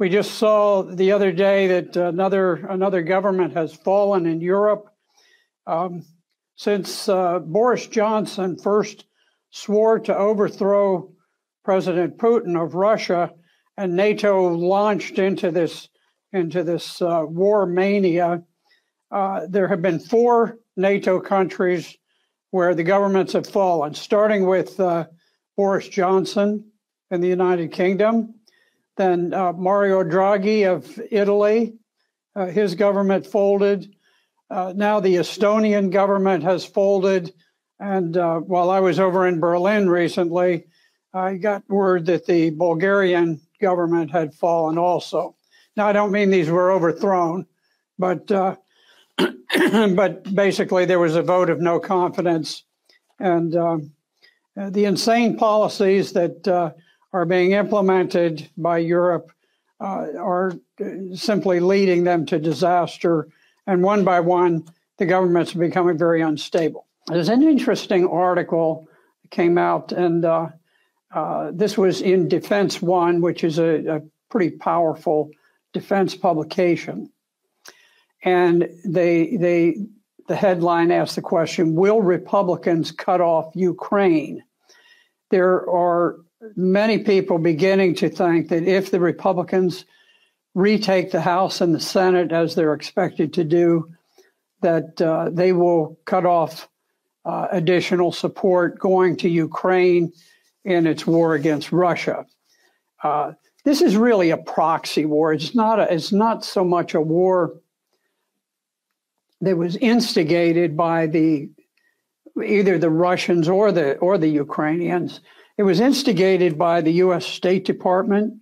We just saw the other day that another another government has fallen in Europe. Um, since uh, Boris Johnson first swore to overthrow President Putin of Russia, and NATO launched into this into this uh, war mania, uh, there have been four NATO countries where the governments have fallen, starting with uh, Boris Johnson in the United Kingdom, then uh, Mario Draghi of Italy, uh, his government folded. Uh, now the Estonian government has folded. And uh, while I was over in Berlin recently, I got word that the Bulgarian government had fallen also. Now, I don't mean these were overthrown, but uh, but basically there was a vote of no confidence, and um, the insane policies that uh, are being implemented by Europe uh, are simply leading them to disaster. And one by one, the governments are becoming very unstable. There's an interesting article that came out, and uh, uh, this was in Defense One, which is a, a pretty powerful defense publication. And they, they, the headline asked the question Will Republicans cut off Ukraine? There are many people beginning to think that if the Republicans retake the House and the Senate as they're expected to do, that uh, they will cut off uh, additional support going to Ukraine in its war against Russia. Uh, this is really a proxy war. It's not. A, it's not so much a war that was instigated by the either the Russians or the or the Ukrainians. It was instigated by the U.S. State Department,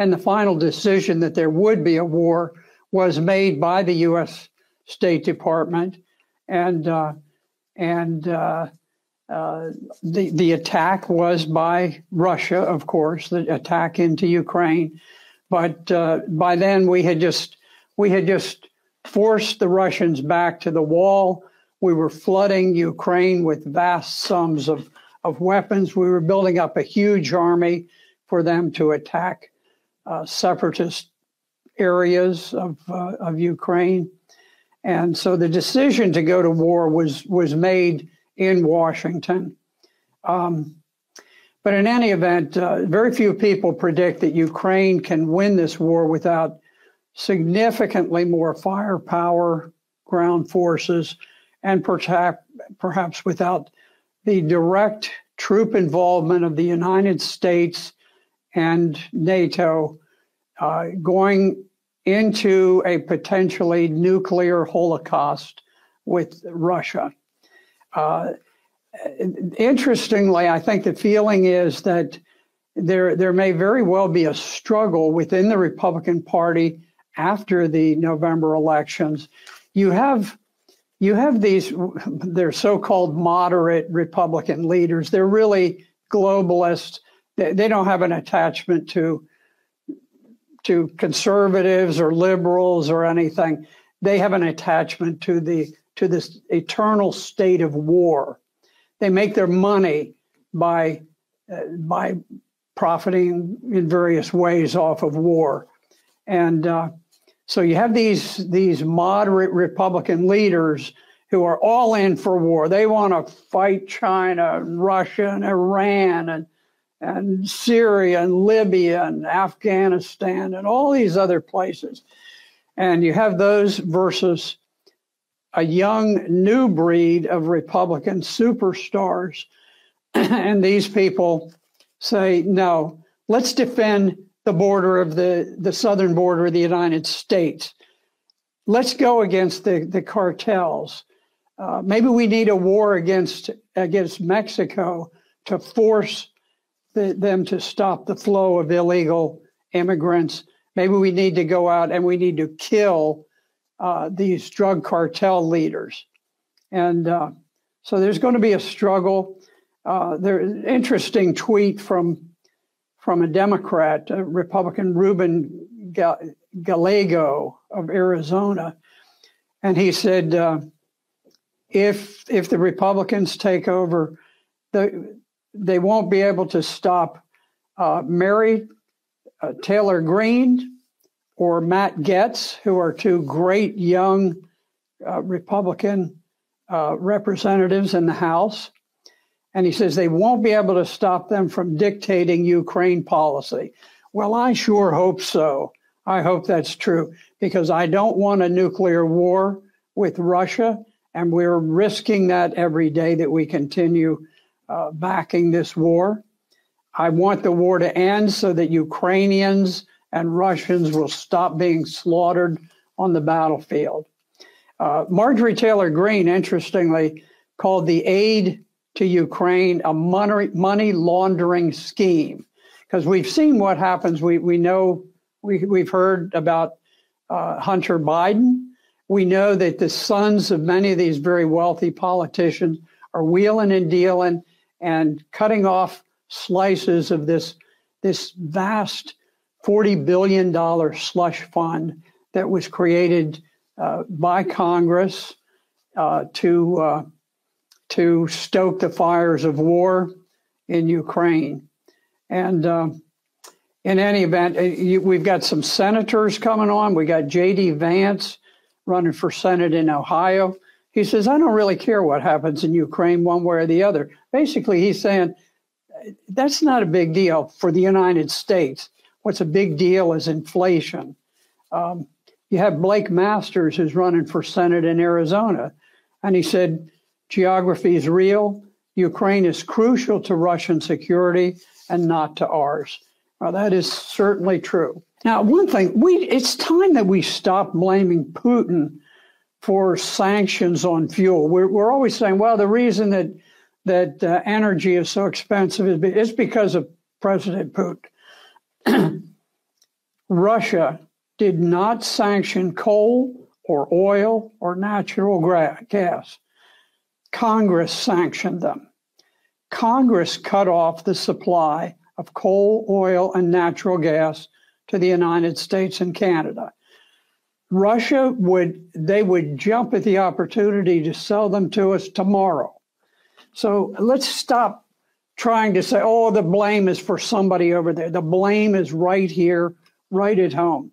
and the final decision that there would be a war was made by the U.S. State Department, and uh, and uh, uh, the the attack was by Russia, of course, the attack into Ukraine. But uh, by then, we had just we had just forced the Russians back to the wall. We were flooding Ukraine with vast sums of of weapons. We were building up a huge army for them to attack uh, separatist areas of, uh, of Ukraine. And so the decision to go to war was, was made in Washington. Um, but in any event, uh, very few people predict that Ukraine can win this war without significantly more firepower, ground forces, and perhaps, perhaps without the direct troop involvement of the United States and NATO uh, going into a potentially nuclear holocaust with Russia. Uh, interestingly, I think the feeling is that there there may very well be a struggle within the Republican Party after the November elections. You have you have these, they're so called moderate Republican leaders. They're really globalists. They, they don't have an attachment to, to conservatives or liberals or anything. They have an attachment to the to this eternal state of war. They make their money by uh, by profiting in various ways off of war, and uh, so you have these these moderate Republican leaders who are all in for war. They want to fight China, and Russia, and Iran, and and Syria, and Libya, and Afghanistan, and all these other places. And you have those versus a young new breed of Republican superstars. and these people say, no, let's defend the border of the, the southern border of the United States. Let's go against the, the cartels. Uh, maybe we need a war against against Mexico to force the, them to stop the flow of illegal immigrants. Maybe we need to go out and we need to kill uh, these drug cartel leaders. And uh, so there's going to be a struggle. Uh, there's an interesting tweet from from a Democrat, a Republican Ruben Gallego of Arizona, and he said, uh, if if the Republicans take over, the, they won't be able to stop uh, Marjorie uh, Taylor Greene or Matt Gaetz, who are two great young uh, Republican uh, representatives in the House. And he says they won't be able to stop them from dictating Ukraine policy. Well, I sure hope so. I hope that's true because I don't want a nuclear war with Russia. And we're risking that every day that we continue uh, backing this war. I want the war to end so that Ukrainians and Russians will stop being slaughtered on the battlefield. Uh, Marjorie Taylor Greene, interestingly, called the aid to Ukraine a money, money laundering scheme. Because we've seen what happens. We, we know, we, we've heard about uh, Hunter Biden. We know that the sons of many of these very wealthy politicians are wheeling and dealing and cutting off slices of this, this vast $40 billion slush fund that was created uh, by Congress uh, to, uh, to stoke the fires of war in Ukraine. And uh, in any event, uh, you, we've got some senators coming on. We got J.D. Vance running for Senate in Ohio. He says, I don't really care what happens in Ukraine one way or the other. Basically, he's saying that's not a big deal for the United States. What's a big deal is inflation. Um, you have Blake Masters who's running for Senate in Arizona, and he said geography is real. Ukraine is crucial to Russian security and not to ours. Well, that is certainly true. Now, one thing we it's time that we stop blaming Putin for sanctions on fuel. We're, we're always saying, well, the reason that that uh, energy is so expensive is, is because of President Putin. Russia did not sanction coal or oil or natural gas. Congress sanctioned them. Congress cut off the supply of coal, oil, and natural gas to the United States and Canada. Russia would they would jump at the opportunity to sell them to us tomorrow. So let's stop trying to say, oh, the blame is for somebody over there. The blame is right here, right at home.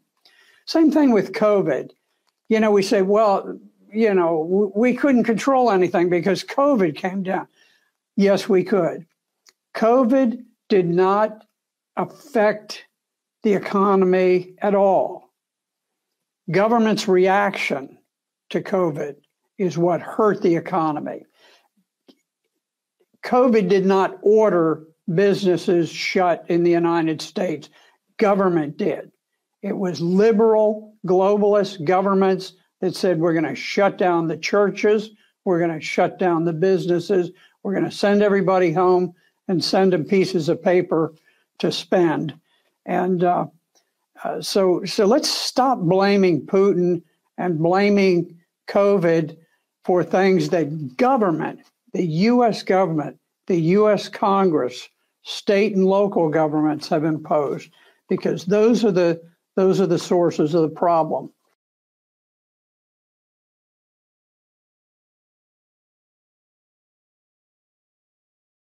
Same thing with COVID. You know, we say, well, you know, we couldn't control anything because COVID came down. Yes, we could. COVID did not affect the economy at all. Government's reaction to COVID is what hurt the economy. COVID did not order businesses shut in the United States. Government did. It was liberal, globalist governments that said we're going to shut down the churches, we're going to shut down the businesses, we're going to send everybody home and send them pieces of paper to spend. And uh, uh, so, so let's stop blaming Putin and blaming COVID for things that government the U.S. government, the U.S. Congress, state and local governments have imposed, because those are the those are the sources of the problem.